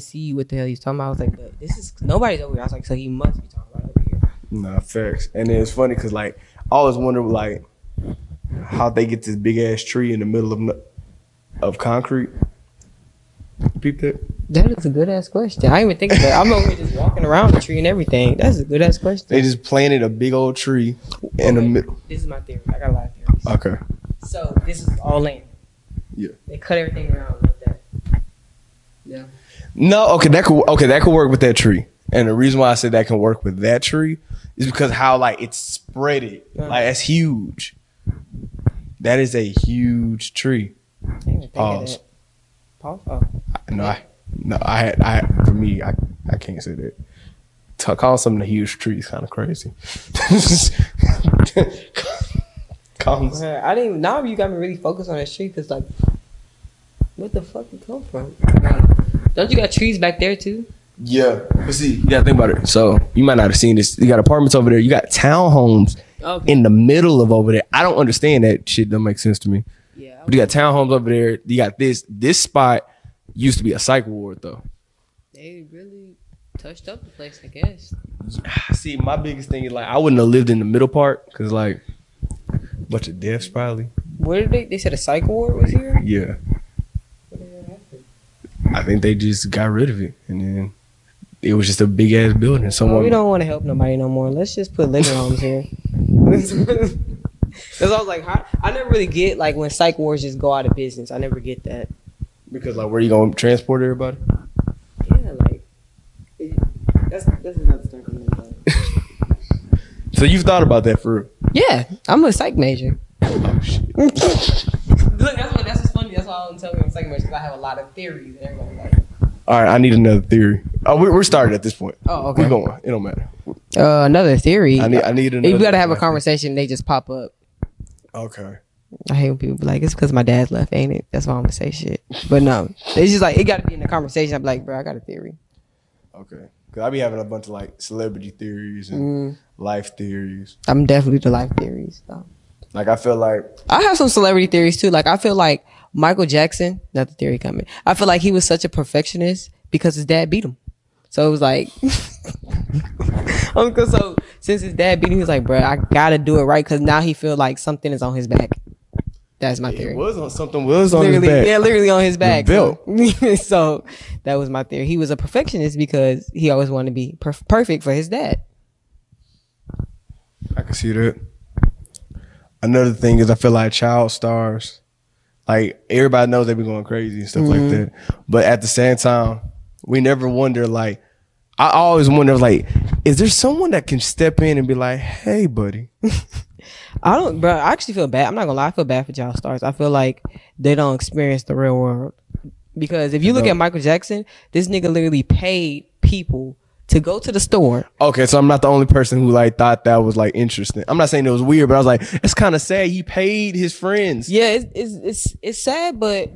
see what the hell he's talking about. I was like, but this is nobody's over here. I was like, so he must be talking about over here. Nah, facts. And then it's funny because like I always wonder like how they get this big ass tree in the middle of no- of concrete. Peep that. That is a good ass question. I didn't even think of that. I'm over here just walking around the tree and everything. That's a good ass question. They just planted a big old tree in the Okay, middle. This is my theory. I got a lot of theories. Okay. So this is all land. Yeah. They cut everything around like that. Yeah. No, okay, that could okay, that could work with that tree. And the reason why I said that can work with that tree is because how like it's spread it. Like that's huge. That is a huge tree. I didn't even Pause. Pause. Oh. No, I no, I had I for me, I I can't say that. To call something a huge tree is kind of crazy. Uh, I didn't even. Now you got me really focused on that tree because like, what the fuck it come from? Don't you got trees back there too? yeah, but see, you gotta think about it. So you might not have seen this. You got apartments over there. You got townhomes Okay. in the middle of over there. I don't understand that shit. Don't make sense to me. yeah. But you got townhomes over there. You got this. This spot used to be a psych ward though. They really touched up the place, I guess. See, my biggest thing is like I wouldn't have lived in the middle part because like a bunch of deaths probably. Where did they? They said a psych ward was here. Yeah, What the hell happened? I think they just got rid of it and then it was just a big ass building. Well, we don't want to help nobody no more. Let's just put living homes here. Cause I was like, how, I never really get like when psych wars just go out of business. I never get that. because like where you gonna transport everybody? Yeah, like it, that's that's another story. for another time. So you've thought about that for real? Yeah, I'm a psych major. Oh shit. Look, that's what that's what's funny. That's why I'm telling you I'm psych because I have a lot of theories. And everybody like, All right, I need another theory. Oh, we, we're started at this point. oh, okay. We're going. It don't matter. Uh, another theory. I need. I need another. you gotta have a conversation. They just pop up. Okay. I hate when people be like, "It's because my dad left, ain't it?" That's why I'm gonna say shit. But no, it's just like it got to be in the conversation. I'm like, bro, I got a theory. Okay. Cause I be having a bunch of like celebrity theories and Mm, life theories. I'm definitely the life theories. Though. Like I feel like I have some celebrity theories too. Like I feel like Michael Jackson, not the theory coming. I feel like he was such a perfectionist because his dad beat him. So it was like, um, Uncle. So since his dad beat him, he was like, bro, I gotta do it right because now he feel like something is on his back. That's my it theory. was on something was on his back. yeah, literally on his back. So, so that was my theory. He was a perfectionist because he always wanted to be perf- perfect for his dad. I can see that. Another thing is I feel like child stars, like everybody knows they be going crazy and stuff like mm-hmm. that. But at the same time, we never wonder like I always wonder like, is there someone that can step in and be like, hey buddy? I don't, bro. I actually feel bad. I'm not gonna lie. I feel bad for child stars. I feel like they don't experience the real world because if you look No. at Michael Jackson, this nigga literally paid people to go to the store. Okay, so I'm not the only person who like thought that was like interesting. I'm not saying it was weird, but I was like, it's kind of sad. He paid his friends. Yeah, it's it's it's, it's sad, but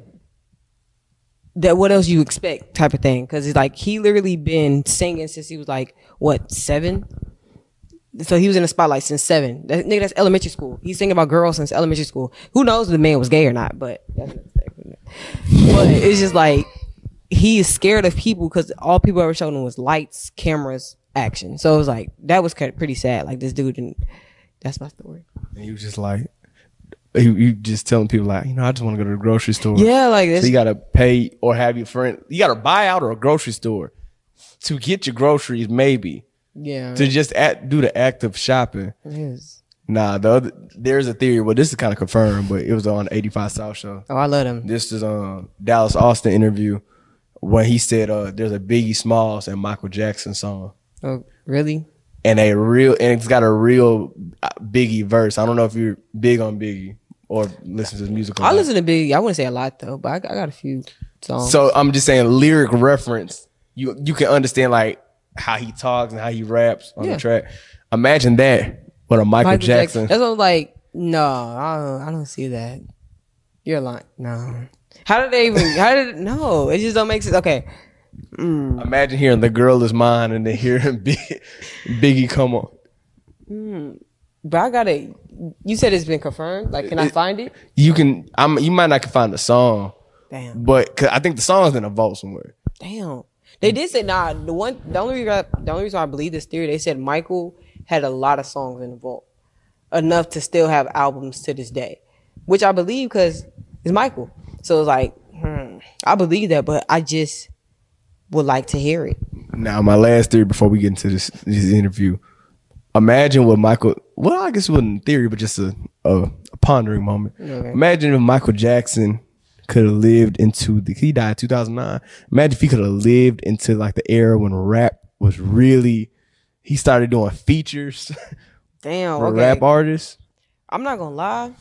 that what else you expect type of thing because it's like he literally been singing since he was like what seven. So he was in the spotlight since seven. That nigga, that's elementary school. He's singing about girls since elementary school. Who knows if the man was gay or not? But that's. But it's just like he is scared of people because all people ever showed him was lights, cameras, action. So it was like that was kind of pretty sad. Like this dude, and that's my story. And he was just like, you, you just telling people like, you know, I just want to go to the grocery store. Yeah, like So you gotta pay or have your friend. You gotta buy out or a grocery store to get your groceries. Maybe yeah, to just act, do the act of shopping. it is. Nah, the other, there's a theory. Well, this is kind of confirmed, but it was on 85 South show. Oh, I love them. This is um Dallas Austin interview when he said uh there's a Biggie Smalls and Michael Jackson song. Oh, really? and a real and it's got a real uh, Biggie verse. I don't know if you're big on Biggie or listen to his music. I listen to Biggie. I wouldn't say a lot though, but I, I got a few songs. So I'm just saying lyric reference. You you can understand like how he talks and how he raps on Yeah. the track. Imagine that with a Michael, Jackson. That's what I'm like. No, I don't, I don't see that. You're lying. No. How did they even? How did? No, it just don't make sense. Okay. Mm, Imagine hearing the girl is mine and then hearing Big, Biggie come on. mm. But I gotta. You said it's been confirmed. Like, can I find it? You can I'm you might not can find the song, Damn. but 'cause I think the song's in a vault somewhere. Damn. They did say nah. The one, the only reason, I, the only reason I believe this theory, they said Michael had a lot of songs in the vault, enough to still have albums to this day, which I believe because it's Michael. So it's like, hmm, I believe that, but I just would like to hear it. Now, my last theory before we get into this, this interview. Imagine what Michael. Well, I guess it wasn't theory, but just a, a, a pondering moment. Okay. Imagine if Michael Jackson could have lived into the. He died two thousand nine. Imagine if he could have lived into like the era when rap was really. He started doing features Damn. for Okay. rap artists. I'm not gonna lie.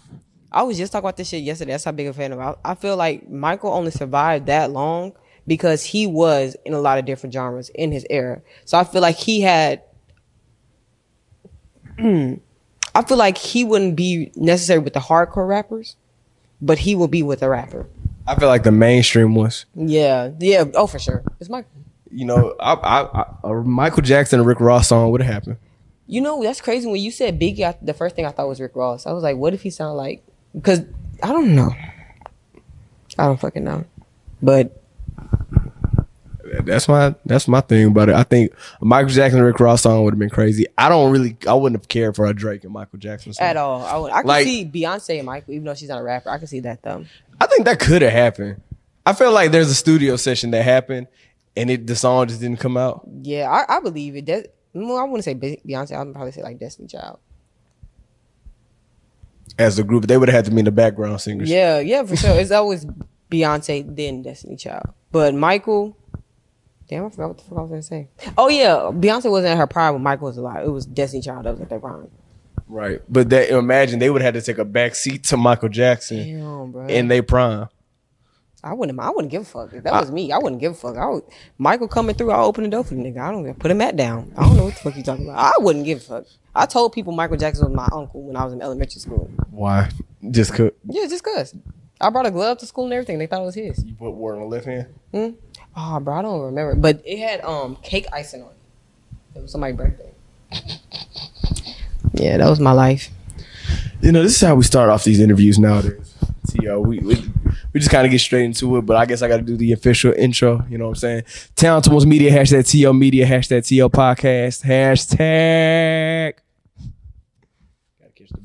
I was just talking about this shit yesterday. That's how big a fan of. I, I feel like Michael only survived that long because he was in a lot of different genres in his era. So I feel like he had. I feel like he wouldn't be necessary with the hardcore rappers, but he will be with the rapper. I feel like the mainstream ones. Yeah, yeah. Oh, for sure. It's Michael. You know, I, I, I, a Michael Jackson and Rick Ross song would have happened. You know, that's crazy. When you said Biggie, I, the first thing I thought was Rick Ross. I was like, what if he sound like? Because I don't know. I don't fucking know. But That's my that's my thing about it. I think a Michael Jackson and Rick Ross song would have been crazy. I don't really I wouldn't have cared for a Drake and Michael Jackson song. at all, I, would, I can Like- see Beyonce and Michael, even though she's not a rapper. I can see that though. I think that could have happened. I feel like there's a studio session that happened and it the song just didn't come out. Yeah, I, I believe it. Des- well, I wouldn't say Be- Beyonce. I'd probably say like Destiny Child. As a group, they would have had to be in the background singers. Yeah, yeah, for sure. It's always Beyonce then Destiny Child. But Michael, damn, I forgot what the fuck I was gonna say. Oh yeah, Beyonce wasn't at her prime when Michael was alive. It was Destiny Child that was at their prime. Right. But that imagine they would have had to take a back seat to Michael Jackson Damn, bro. in their prime. I wouldn't. I wouldn't give a fuck. If that was me, I wouldn't give a fuck. I would, Michael coming through, I'll open the door for the nigga. I don't put a mat down. I don't know what the fuck you talking about. I wouldn't give a fuck. I told people Michael Jackson was my uncle when I was in elementary school. Why? Just could Yeah, just cause. I brought a glove to school and everything. They thought it was his. you put word on the left hand? Hmm? Oh, bro, I don't remember. But it had um cake icing on it. It was somebody's birthday. yeah, that was my life. You know, this is how we start off these interviews nowadays. T.O. We, we, we just kind of get straight into it, but I guess I got to do the official intro. You know what I'm saying? Town Towards Media, hashtag TO Media, hashtag TL Podcast, hashtag.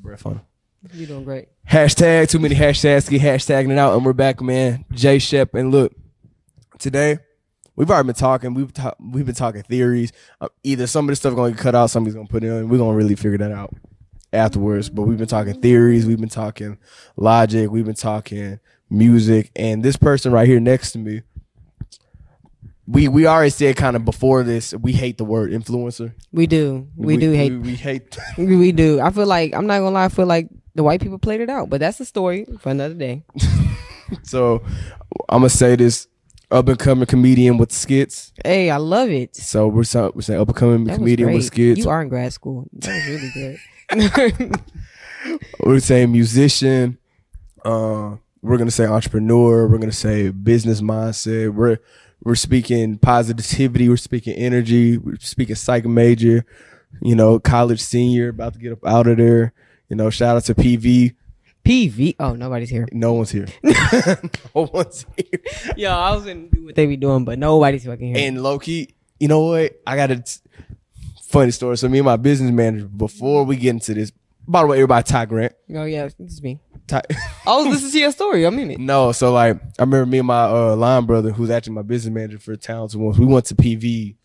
Breath on it. You doing great. Hashtag, too many hashtags to get hashtagging it out, and we're back, man. Jay Shep, and look, today, we've already been talking. We've, ta- we've been talking theories. Uh, either some of this stuff going to get cut out, somebody's going to put it in. We're going to really figure that out afterwards. But we've been talking theories, we've been talking logic, we've been talking music, and this person right here next to me, we we already said kind of before this, we hate the word influencer. We do. We, do hate. We, we hate. We, we do. I feel like I'm not gonna lie. I feel like the white people played it out, but that's a story for another day. so I'm gonna say this: up and coming comedian with skits. Hey, I love it. So we're so, we're saying up and coming comedian with skits. You are in grad school. That was really good. we're saying musician. Uh, we're gonna say entrepreneur. We're gonna say business mindset. We're we're speaking positivity. We're speaking energy. We're speaking psych major. You know, college senior about to get up out of there. You know, shout out to PV. PV. Oh, nobody's here. No one's here. no one's here. Yo, I was gonna do what they be doing, but nobody's fucking here. And low key, you know what? I got a t- funny story. So me and my business manager, before we get into this, by the way, everybody, Ty Grant. oh yeah, this is me. Ty- I was listening to your story. I mean it. no, so like I remember me and my uh, line brother, who's actually my business manager for Towns once. We went to PV.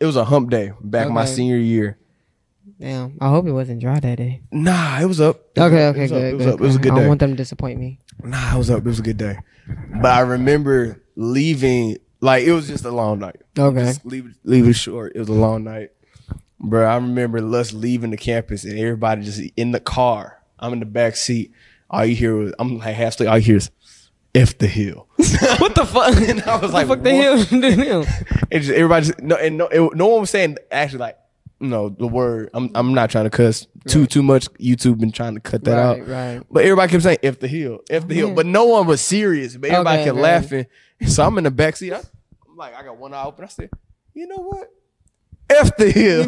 It was a hump day back my senior year. Damn. I hope it wasn't dry that day. Nah, it was up. It was Okay, up. Okay, was up. good. It was good, up. It was a good. day. I don't want them to disappoint me. Nah, it was up. It was a good day. But I remember leaving. Like it was just a long night. Okay. Just leave it, leave it short. It was a long night, bro. I remember us leaving the campus and everybody just in the car. I'm in the back seat. All you hear was I'm like half asleep. All you hear is "F the hill." what the fuck? And I was like, the what? fuck the hell? The? And just everybody just no and no, it, no one was saying actually like no the word. I'm I'm not trying to cuss too too much. YouTube been trying to cut that Right, out. right. But everybody kept saying "F the hill, F the hill," Yeah. but no one was serious. But everybody Okay, kept okay. laughing. So I'm in the back seat. I, I'm like, I got one eye open. I said, you know what? F the hill.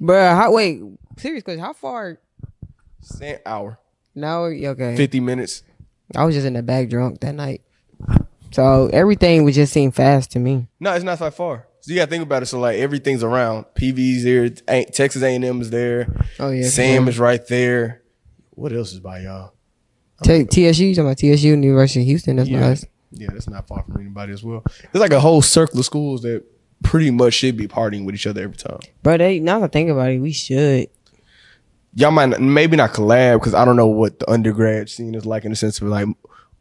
Bruh, how wait, serious question. How far Same hour, No, okay. fifty minutes. I was just in the back drunk that night. So everything was just seem fast to me. No, it's not that far. So you gotta think about it. So like everything's around. PV's there. Ain't- Texas A and M is there. Oh yeah. Sam is right there. What else is by y'all? T- TSU, you talking about TSU, University of Houston. That's Yeah. nice. Yeah, that's not far from anybody as well. There's like a whole circle of schools that pretty much should be partying with each other every time. Bro, they now that I think about it, we should. Y'all might not, maybe not collab because I don't know what the undergrad scene is like in the sense of like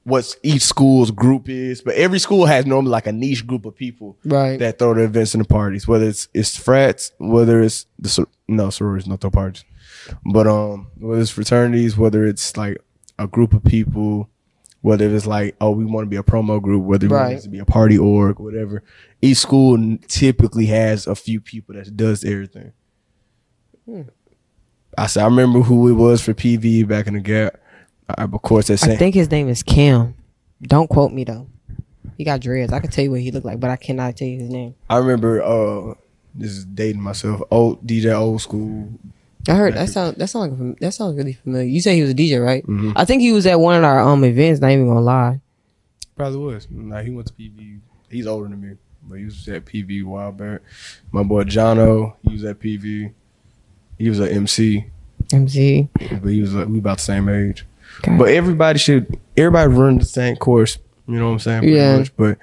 what each school's group is, but every school has normally like a niche group of people Right. that throw the events and the parties. Whether it's it's frats, whether it's the sor- no sororities, not throw parties, but um whether it's fraternities, whether it's like a group of people, whether it's like oh we want to be a promo group, whether we want to be a party org, whatever. Each school typically has a few people that does everything. I said I remember who it was for PV back in the gap. I, of course, that's I saying think his name is Cam. Don't quote me though. He got dreads. I can tell you what he looked like, but I cannot tell you his name. I remember. uh This is dating myself. Old DJ, old school. I heard that sound that sound like, that sounds really familiar. You say he was a DJ, right? Mhm. I think he was at one of our um events. Not even gonna lie. Probably was. Nah, he went to PV. He's older than me, but he was at PV a while back. My boy Jono, he was at PV. He was an MC, MC. but he was like, we about the same age. Okay. But everybody should, everybody run the same course. You know what I'm saying? Pretty Yeah. Much. But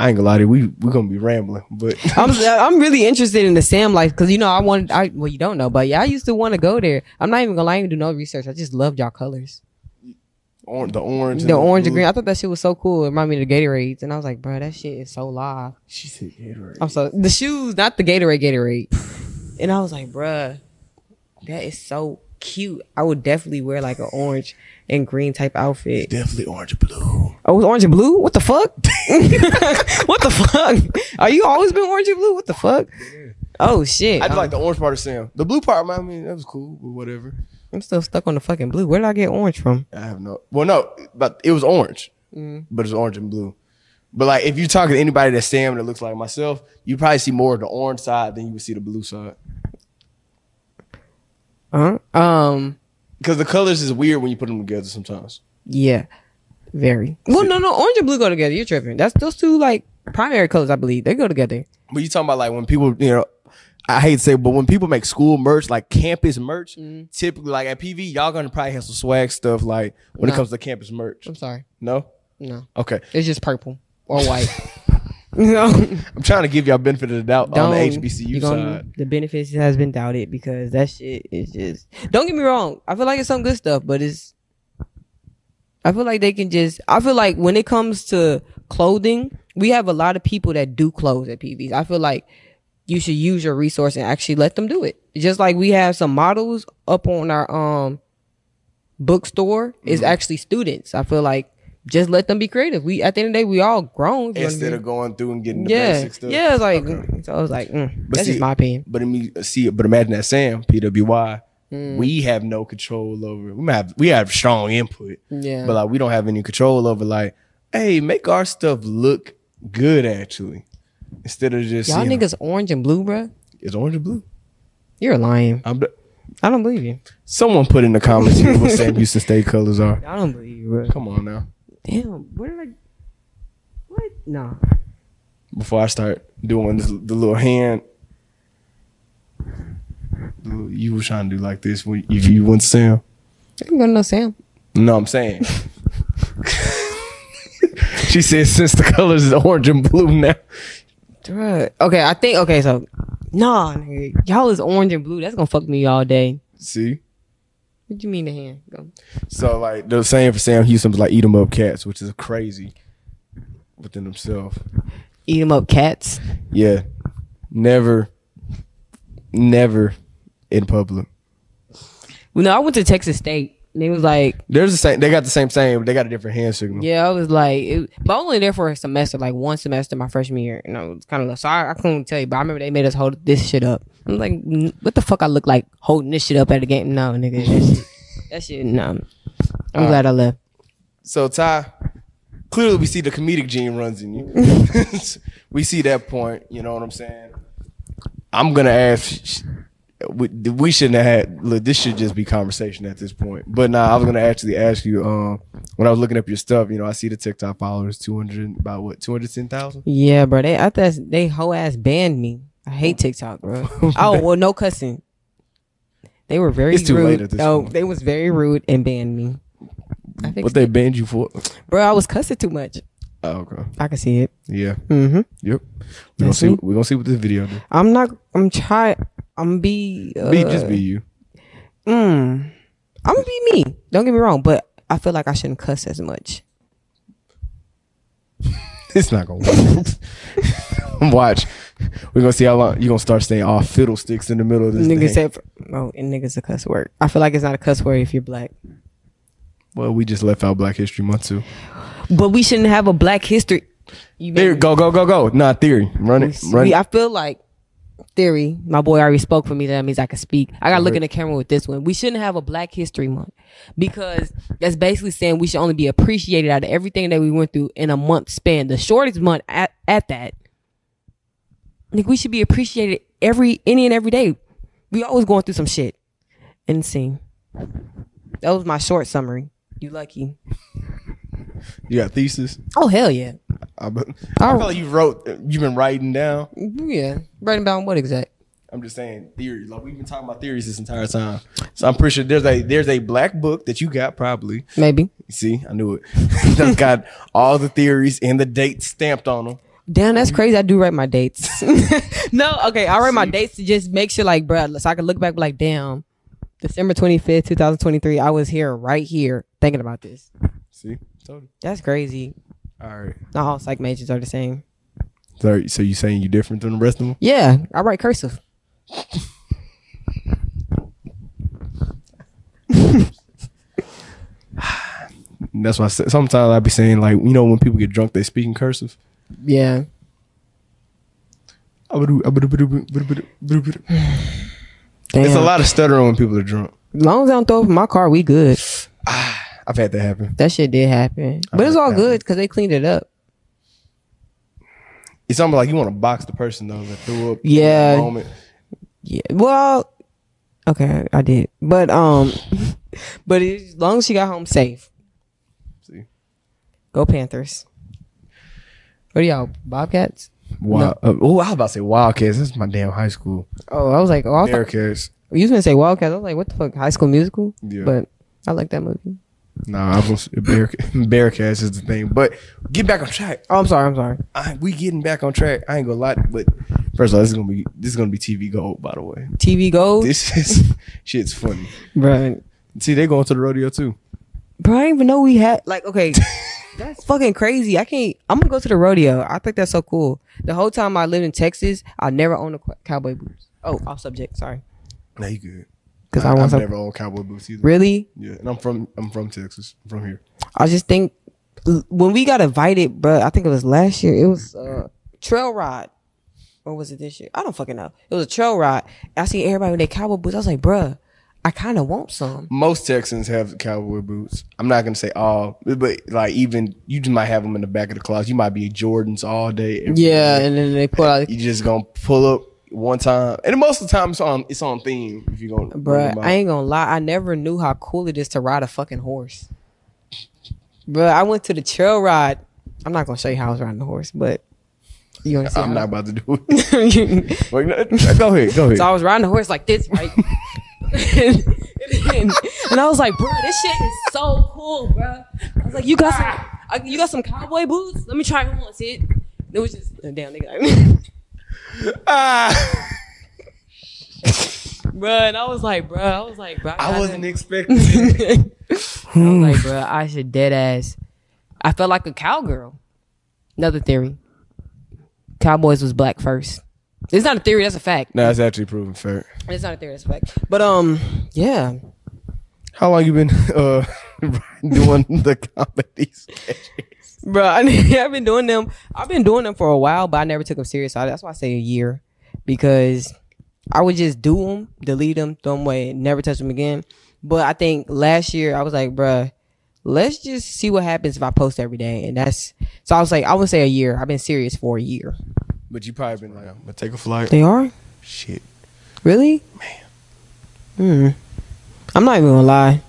I ain't gonna lie to you, we we gonna be rambling. But I'm I'm really interested in the Sam life because you know I wanted I well you don't know but yeah I used to want to go there. I'm not even gonna lie, I didn't do no research. I just loved y'all colors, or, the orange, the orange and green. I thought that shit was so cool. It reminded me of the Gatorades, and I was like, bro, that shit is so live. She said Gatorade. I'm so the shoes, not the Gatorade, Gatorade. And I was like, bruh, that is so cute. I would definitely wear like an orange and green type outfit. Definitely orange and blue. Oh, it was orange and blue? What the fuck? what the fuck? Are you always been orange and blue? What the fuck? Oh shit. I just like the orange part of Sam. The blue part, I mean, that was cool, but whatever. I'm still stuck on the fucking blue. Where did I get orange from? I have no. Well, no, but it was orange, Mm. but it's orange and blue. But like, if you talk to anybody that's Sam that looks like myself, you probably see more of the orange side than you would see the blue side. Huh? Um Because the colors is weird when you put them together sometimes. yeah. Very. Well no no orange and blue go together. You're tripping. That's those two like primary colors, I believe. They go together. But you talking about like when people, you know, I hate to say, but when people make school merch, like campus merch, Mm. typically like at PV, y'all gonna probably have some swag stuff like when it comes to campus merch. I'm sorry. No, No. okay. It's just purple or white. no. I'm trying to give y'all benefit of the doubt on the HBCU side. The benefits has been doubted because that shit is just. Don't get me wrong. I feel like it's some good stuff, but it's. I feel like they can just. I feel like when it comes to clothing, we have a lot of people that do clothes at PVs. I feel like you should use your resource and actually let them do it. Just like we have some models up on our um bookstore is Mm-hmm. actually students. I feel like just let them be creative. We at the end of the day, we all grown. You know what I Instead of going through and getting the yeah, basic stuff. yeah. It's like Okay. so. I was like, mm, that's see- just my opinion. But mean, see, but imagine that Sam PWI, Mm. we have no control over. We have we have strong input, Yeah, but like we don't have any control over. Like, hey, make our stuff look good actually, instead of just y'all you know, niggas orange and blue, bruh. It's orange and blue. You're lying. I'm. the- I don't believe you. Someone put in the comments here what Sam Houston State colors are. I don't believe you, bro. Come on now. Damn, where did I? What? Nah. Before I start doing this, the little hand. You were trying to do like this when if you went to Sam. I can go to no Sam. No, I'm saying. she said since the colors is orange and blue now. Bruh. Okay, I think. Okay, so nah, nigga, y'all is orange and blue. That's gonna fuck me all day. See? What do you mean the hand? Go. So like the same for Sam Houston was like eat 'em up cats, which is crazy within themselves. Eat 'em up, cats. Yeah. Never never in public. Well, no, I went to Texas State. And it was like, There's the same they got the same same, but they got a different hand signal. yeah, I was like, it, but only there for a semester, like one semester my freshman year. You know, it's kind of so I, I couldn't tell you, but I remember they made us hold this shit up. I'm like, what the fuck I look like holding this shit up at a game? No, nigga, that shit, that shit, no. I'm glad I left. So Ty, clearly we see the comedic gene runs in you. we see that point. You know what I'm saying? I'm gonna ask. we, we shouldn't have had. Look, this should just be conversation at this point. But nah, I was gonna actually ask you. Um, when I was looking up your stuff, you know, I see the TikTok followers two hundred about what two hundred ten thousand. Yeah, bro. They I thought they whole ass banned me. I hate TikTok, bro. oh well, no cussing. They were very It's too rude. late at this oh, point. they was very rude and banned me. I think, What they banned you for? bro, I was cussing too much. Oh, okay. I can see it. Yeah. Mm-hmm. Yep. We gonna That's see. me. We gonna see what this video do. I'm not. I'm try. I'm be. Uh, Be just be you. Mm, I'm gonna be me. Don't get me wrong, but I feel like I shouldn't cuss as much. It's not gonna work. Watch. We're gonna see how long you gonna start staying off fiddlesticks in the middle of this. Niggas thing. say, "Oh, and niggas a cuss word." I feel like it's not a cuss word if you're black. well, we just left out Black History Month too. But we shouldn't have a Black History. You There, go, go, go, go. Not theory. Run it. Run We- it. I feel like theory. My boy already spoke for me. That means I can speak. I gotta look in the camera with this one. We shouldn't have a Black History Month because that's basically saying we should only be appreciated out of everything that we went through in a month span. The shortest month at, at that. Like we should be appreciated every any and every day. We always going through some shit. Insane. That was my short summary. You lucky. You got thesis. Oh hell yeah. I, be- I feel like you wrote. You've been writing down. Yeah. Writing down what exact? I'm just saying theory. Like we've been talking about theories this entire time. So I'm pretty sure there's a there's a black book that you got probably. Maybe. See, I knew it. That's got all the theories and the dates stamped on them. Damn, that's mm. crazy. I do write my dates. no, okay, I write my dates to just make sure, like, bruh, so I can look back, like, damn, December twenty fifth, two thousand twenty three. I was here, right here, thinking about this. See, told you. That's crazy. All right. Not all psych majors are the same. So, so you saying you different than the rest of them? Yeah, I write cursive. That's why I sometimes I be saying like you know when people get drunk they speak in cursive. Yeah. Damn. It's a lot of stuttering when people are drunk. As long as I don't throw up in my car, we good. I've had that happen. That shit did happen, but it's all good because they cleaned it up. It's almost like you want to box the person though that threw up. in Yeah. moment. Yeah. Well, okay, I did, but um, but as long as she got home safe, See. go Panthers. What are y'all Bobcats? Wild. Uh, oh, I was about to say Wildcats. This is my damn high school. Oh, I was like, oh, I thought, Bearcats. you was gonna say Wildcats. I was like, what the fuck, High School Musical? Yeah. But I like that movie. Nah, I was Bear, Bearcats is the thing. But get back on track. Oh, I'm sorry, I'm sorry. I, we getting back on track. I ain't gonna lie, but first of all, this is gonna be this is gonna be TV gold. By the way, TV Gold, this is shit's funny. right? See, they going to the rodeo too. Bro, I didn't even know we had like okay. That's fucking crazy. I can't. I'm gonna go to the rodeo. I think that's so cool. The whole time I lived in Texas, I never owned a cowboy boots. Oh, off subject. Sorry. Nah, you good. Because I, I, want I've some. never owned cowboy boots either. Really? Yeah, and I'm from I'm from Texas. I'm from here. I just think when we got invited, bro, I think it was last year. It was uh, trail ride, or was it this year? I don't fucking know. It was a trail ride. I see everybody with their cowboy boots. I was like, bruh, I kind of want some. Most Texans have cowboy boots. I'm not gonna say all, but like even you just might have them in the back of the closet. You might be Jordans all day. Yeah, day. and then they put out, you just gonna pull up one time, and most of the time it's on it's on theme. If you're gonna, bruh. I ain't gonna lie. I never knew how cool it is to ride a fucking horse. Bruh, I went to the trail ride. I'm not gonna show you how I was riding the horse, but you see? I'm not about to do it. Go ahead, go ahead. So I was riding the horse like this, right? and, and- and I was like, bro, this shit is so cool, bro. I was like, you got some, you got some cowboy boots? Let me try them on. See it? It was just uh, damn nigga, Ah, bro. And I was like, bro, I was like, bro, I gotta- wasn't expecting. it. I was like, bro, I should dead ass. I felt like a cowgirl. Another theory. Cowboys was black first. It's not a theory. That's a fact. no, it's actually proven fact. It's not a theory. That's a fact. But um, yeah. How long you been uh doing the comedy sketches? Bro, I mean, I've been doing them. I've been doing them for a while, but I never took them serious. So that's why I say a year, because I would just do them, delete them, throw them away, never touch them again. But I think last year I was like, bruh, let's just see what happens if I post every day, and that's so I was like, I would say a year. I've been serious for a year. But you probably been like, I'm gonna take a flight. They are Shit. really. Man. Hmm. I'm not even gonna lie.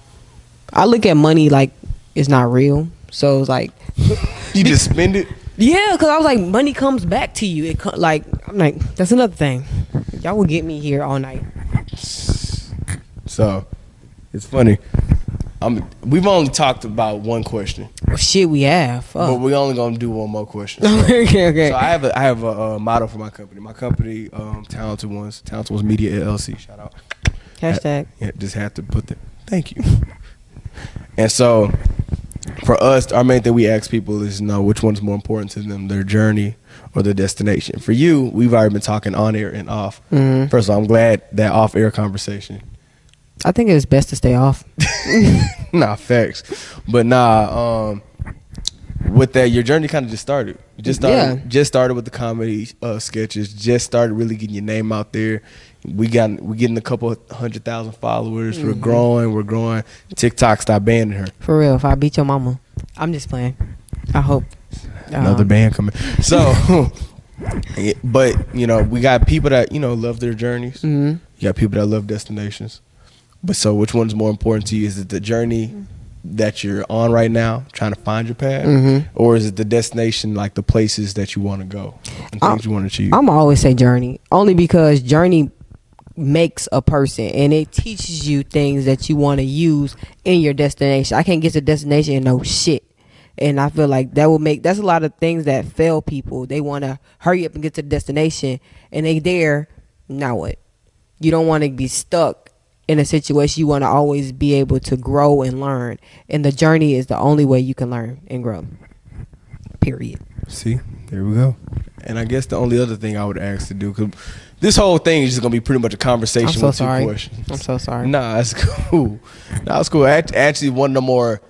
I look at money like it's not real. So it's like, You just spend it. yeah, because I was like, money comes back to you. It co- like I'm like that's another thing. Y'all will get me here all night. So it's funny. I'm, we've only talked about one question, Oh, shit, we have. but we're only gonna do one more question. So, okay, okay. so I have a I have a, uh motto for my company. My company, um, Talented Ones, Talented Ones Media LLC. Shout out. Hashtag. Yeah, just have to put the thank you. and so for us, our main thing we ask people is you know which one's more important to them, their journey or their destination. For you, we've already been talking on air and off. Mhm. First of all, I'm glad that off air conversation. I think it's best to stay off. nah, facts. But nah, um with that, your journey kind of just started. You just started, Yeah. just started with the comedy uh, sketches. Just started really getting your name out there. We got we getting a couple hundred thousand followers. We're Mm-hmm. growing. We're growing. TikTok stopped banning her. For real, if I beat your mama, I'm just playing. I hope. Another Um, band coming. So, but you know, we got people that you know love their journeys. mhm. You got people that love destinations. But so, which one's more important to you? Is it the journey that you're on right now, trying to find your path, Mhm. or is it the destination, like the places that you want to go and I'm- things you want to achieve? I'm always say journey, only because journey makes a person and it teaches you things that you want to use in your destination. I can't get to destination and know shit. And I feel like that will make that's a lot of things that fail people. They want to hurry up and get to the destination and they there, now what? You don't want to be stuck in a situation. You want to always be able to grow and learn. And the journey is the only way you can learn and grow. Period. See, there we go. And I guess the only other thing I would ask to do, because this whole thing is just gonna be pretty much a conversation I'm so with two sorry. questions. I'm so sorry. Nah, that's cool. Nah, that's cool. Act- Actually, one of the more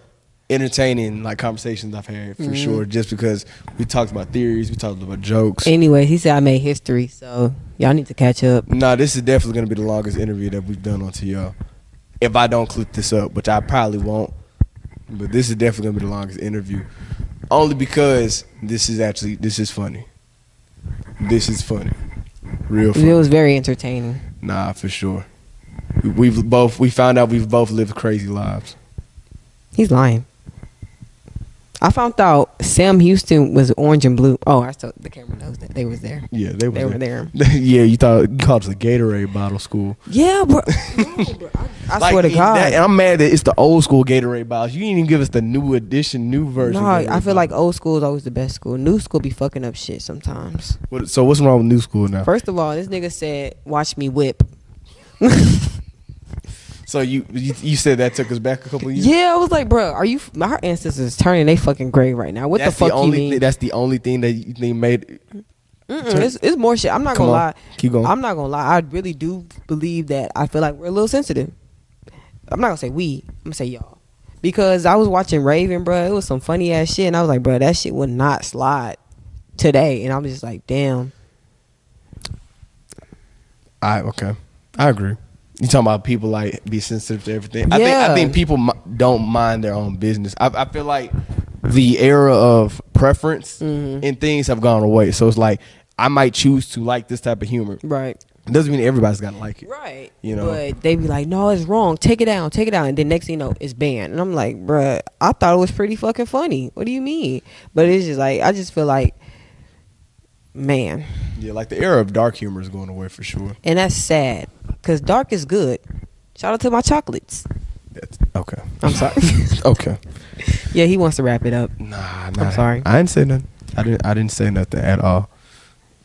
entertaining like conversations I've had for Mhm. sure. Just because we talked about theories, we talked about jokes. Anyway, he said I made history, so y'all need to catch up. nah, this is definitely gonna be the longest interview that we've done on TO. If I don't clip this up, which I probably won't, but this is definitely gonna be the longest interview. Only because this is actually this is funny. This is funny, real Funny. It was very entertaining. Nah, for sure. We've both we found out we've both lived crazy lives. He's lying. I found out Sam Houston was orange and blue. Oh, I still the camera knows that they was there. Yeah, they, was They were there. yeah, you thought you called us a Gatorade bottle school. Yeah, bro. No, bro. I, I Like, swear to God. that- and I'm mad that it's the old school Gatorade bottles. You didn't even give us the new edition, new version. no, Gatorade I feel like old school is always the best school. New school be fucking up shit sometimes. What- so what's wrong with new school now? First of all, this nigga said, "Watch me whip." So you, you you said that took us back a couple of years. Yeah, I was like, bro, are you? My ancestors turning they fucking gray right now. What that's the fuck only you mean? Thing, that's the only thing that you think made. It's, it's more shit. I'm not Come gonna on, lie. keep going. I'm not gonna lie. I really do believe that. I feel like we're a little sensitive. I'm not gonna say we. I'm gonna say y'all because I was watching Raven, bro. It was some funny ass shit, and I was like, bro, that shit would not slide today. And I was just like, damn. I okay, I agree. You talking about people like be sensitive to everything? I think Yeah. I think people don't mind their own business. I, I feel like the era of preference Mhm. and things have gone away. So it's like I might choose to like this type of humor. Right. It doesn't mean everybody's gotta like it. Right. You know. But they be like, no, it's wrong. Take it down. Take it down. And then next thing you know, it's banned. And I'm like, bruh, I thought it was pretty fucking funny. What do you mean? But it's just like, I just feel like, man. Yeah, like the era of dark humor is going away for sure. And that's sad. Because dark is good. Shout out to my chocolates. That's okay. I'm sorry. Okay. yeah, he wants to wrap it up. Nah, nah. I'm sorry. I didn't say nothing. I didn't. I didn't say nothing at all.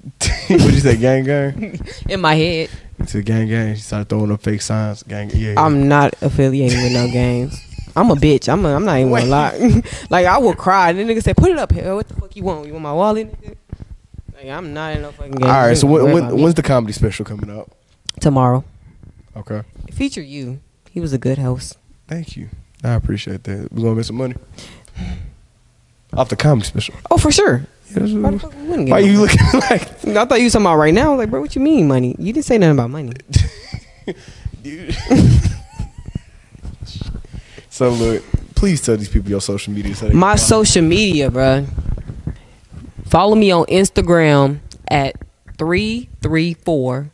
what you say, gang gang? In my head, said gang gang. She started throwing up fake signs. Gang. Yeah. yeah. I'm not affiliated with no gangs. I'm a bitch. I'm, a, I'm not even gonna lie. like, I will cry. And the nigga say, put it up here. What the fuck you want? You want my wallet, nigga? Like, I'm not in no fucking game. all right. So when, when, when's the comedy special coming up? Tomorrow. Okay. Feature you. He was a good host. Thank you. I appreciate that. We're gonna make some money off the comedy special. Oh, for sure. Yeah, Why, what- the fuck we wouldn't get Why no you looking like? I thought you was talking about right now. I was like, bro, what you mean money? You didn't say nothing about money. Dude. so look, please tell these people your social media. So My social media, bro. Follow me on Instagram at 334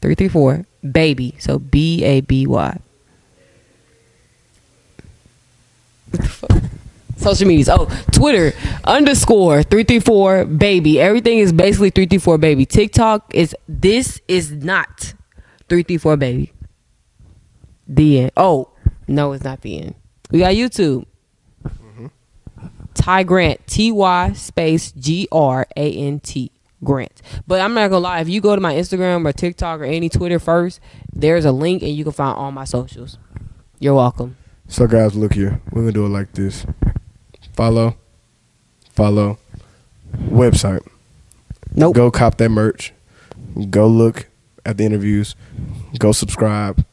334 baby. So B A B Y. Social medias. Oh, Twitter underscore three three four baby. Everything is basically three three four baby. TikTok is this is not three three four baby. The end. Oh no, it's not the end. We got YouTube. Ty Grant, T Y space G R A N T Grant. But I'm not gonna lie, if you go to my Instagram or TikTok or any Twitter first, there's a link and you can find all my socials. You're welcome. So guys, look here. We're gonna do it like this. Follow, follow, website. Nope. Go cop that merch. Go look at the interviews. Go subscribe.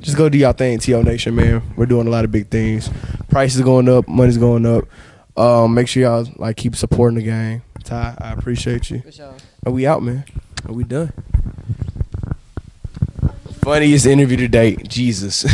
Just go do y'all thing, TO Nation, man. We're doing a lot of big things. Prices going up, money's going up. Um, make sure y'all like keep supporting the game. Ty, I appreciate you. For sure. Are we out, man? Are we done? Funniest interview to date. Jesus.